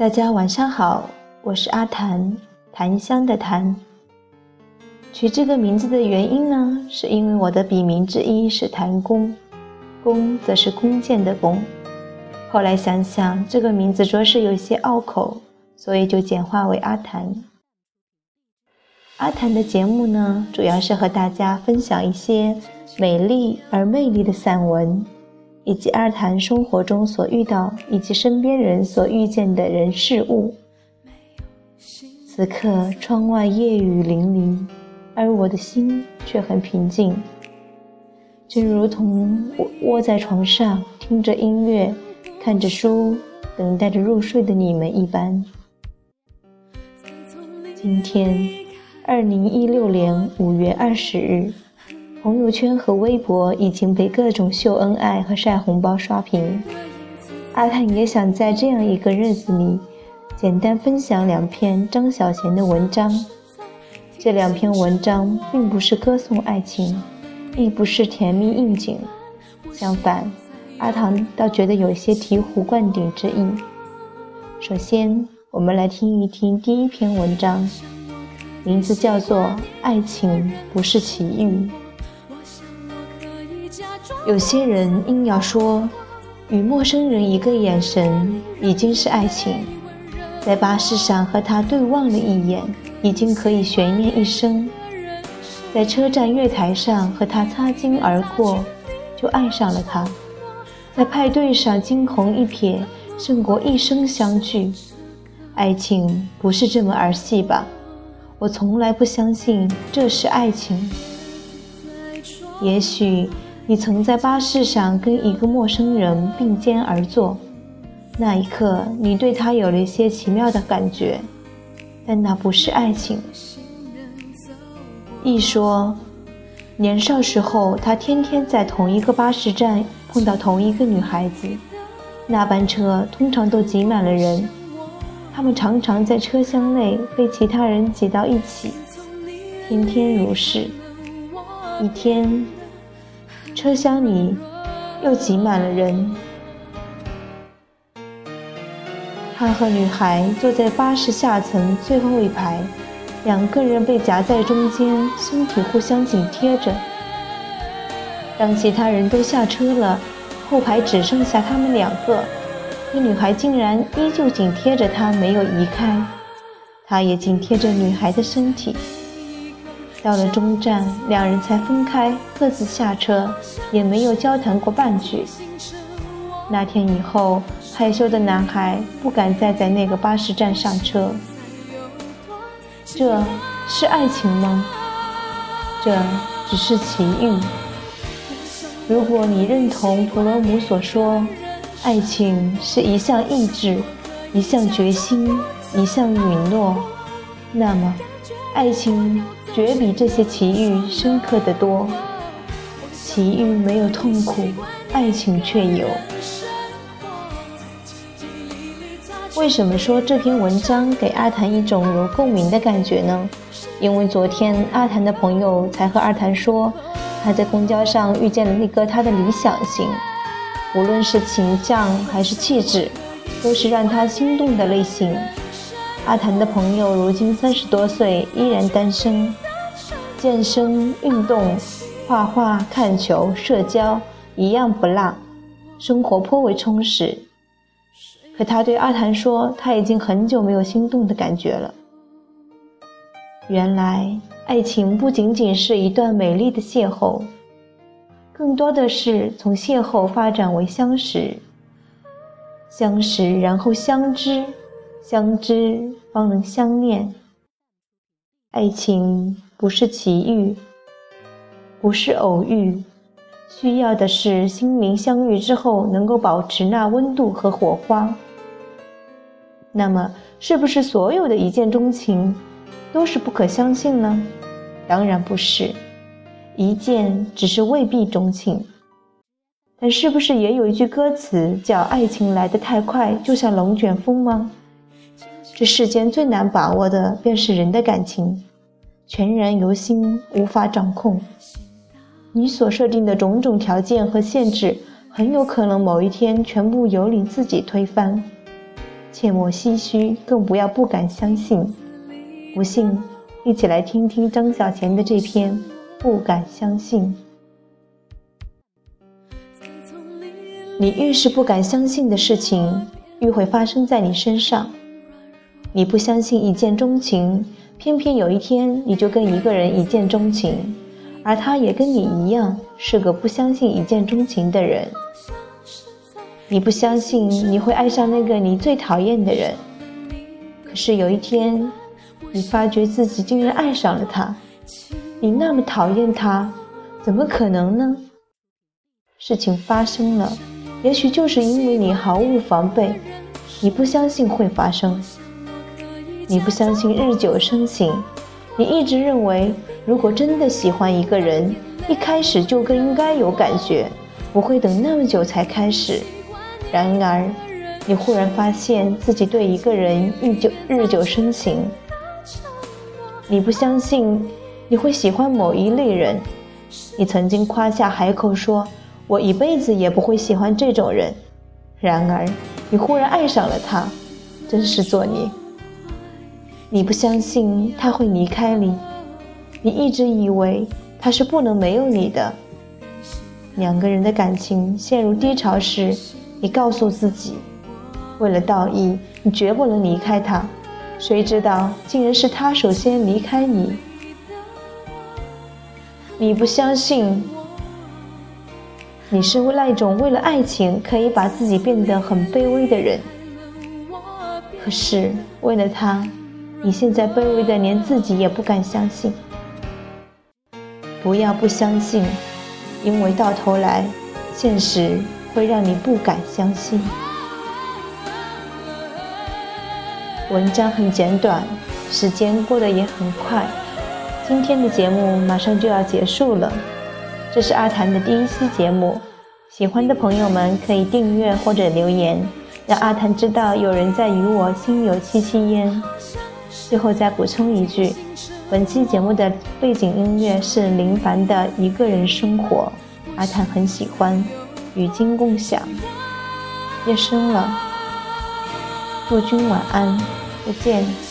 大家晚上好，我是阿谭，檀香的檀。取这个名字的原因呢，是因为我的笔名之一是谭弓，弓则是弓箭的弓。后来想想这个名字着实有些拗口，所以就简化为阿谭。阿谭的节目呢，主要是和大家分享一些美丽而魅力的散文。以及二谈生活中所遇到以及身边人所遇见的人事物。此刻窗外夜雨淋漓，而我的心却很平静，就如同我窝在床上听着音乐、看着书、等待着入睡的你们一般。今天，二零一六年五月二十日。朋友圈和微博已经被各种秀恩爱和晒红包刷屏。阿泰也想在这样一个日子里，简单分享两篇张小娴的文章。这两篇文章并不是歌颂爱情，亦不是甜蜜应景，相反，阿唐倒觉得有些醍醐灌顶之意。首先，我们来听一听第一篇文章，名字叫做《爱情不是奇遇》。有些人硬要说，与陌生人一个眼神已经是爱情，在巴士上和他对望了一眼，已经可以悬念一生；在车站月台上和他擦肩而过，就爱上了他；在派对上惊鸿一瞥，胜过一生相聚。爱情不是这么儿戏吧？我从来不相信这是爱情。也许。你曾在巴士上跟一个陌生人并肩而坐，那一刻你对他有了一些奇妙的感觉，但那不是爱情。一说，年少时候他天天在同一个巴士站碰到同一个女孩子，那班车通常都挤满了人，他们常常在车厢内被其他人挤到一起，天天如是。一天。车厢里又挤满了人，他和女孩坐在巴士下层最后一排，两个人被夹在中间，身体互相紧贴着。当其他人都下车了，后排只剩下他们两个，可女孩竟然依旧紧贴着他，没有移开，他也紧贴着女孩的身体。到了终站，两人才分开，各自下车，也没有交谈过半句。那天以后，害羞的男孩不敢再在那个巴士站上车。这是爱情吗？这只是奇遇。如果你认同普罗姆所说，爱情是一项意志，一项决心，一项允诺，那么，爱情。绝比这些奇遇深刻的多。奇遇没有痛苦，爱情却有。为什么说这篇文章给阿谭一种有共鸣的感觉呢？因为昨天阿谭的朋友才和二谭说，他在公交上遇见了那个他的理想型，无论是形象还是气质，都是让他心动的类型。阿谭的朋友如今三十多岁，依然单身，健身、运动、画画、看球、社交一样不落，生活颇为充实。可他对阿谭说，他已经很久没有心动的感觉了。原来，爱情不仅仅是一段美丽的邂逅，更多的是从邂逅发展为相识，相识然后相知。相知方能相念，爱情不是奇遇，不是偶遇，需要的是心灵相遇之后能够保持那温度和火花。那么，是不是所有的一见钟情都是不可相信呢？当然不是，一见只是未必钟情。但是不是也有一句歌词叫“爱情来得太快，就像龙卷风”吗？这世间最难把握的便是人的感情，全然由心，无法掌控。你所设定的种种条件和限制，很有可能某一天全部由你自己推翻。切莫唏嘘，更不要不敢相信。不信，一起来听听张小娴的这篇《不敢相信》。你越是不敢相信的事情，越会发生在你身上。你不相信一见钟情，偏偏有一天你就跟一个人一见钟情，而他也跟你一样是个不相信一见钟情的人。你不相信你会爱上那个你最讨厌的人，可是有一天，你发觉自己竟然爱上了他。你那么讨厌他，怎么可能呢？事情发生了。也许就是因为你毫无防备，你不相信会发生，你不相信日久生情，你一直认为如果真的喜欢一个人，一开始就更应该有感觉，不会等那么久才开始。然而，你忽然发现自己对一个人日久日久生情，你不相信你会喜欢某一类人，你曾经夸下海口说。我一辈子也不会喜欢这种人，然而你忽然爱上了他，真是作孽。你不相信他会离开你，你一直以为他是不能没有你的。两个人的感情陷入低潮时，你告诉自己，为了道义，你绝不能离开他。谁知道竟然是他首先离开你。你不相信。你是那种为了爱情可以把自己变得很卑微的人，可是为了他，你现在卑微的连自己也不敢相信。不要不相信，因为到头来，现实会让你不敢相信。文章很简短，时间过得也很快，今天的节目马上就要结束了。这是阿谭的第一期节目，喜欢的朋友们可以订阅或者留言，让阿谭知道有人在与我心有戚戚焉。最后再补充一句，本期节目的背景音乐是林凡的《一个人生活》，阿坦很喜欢，与君共享。夜深了，祝君晚安，再见。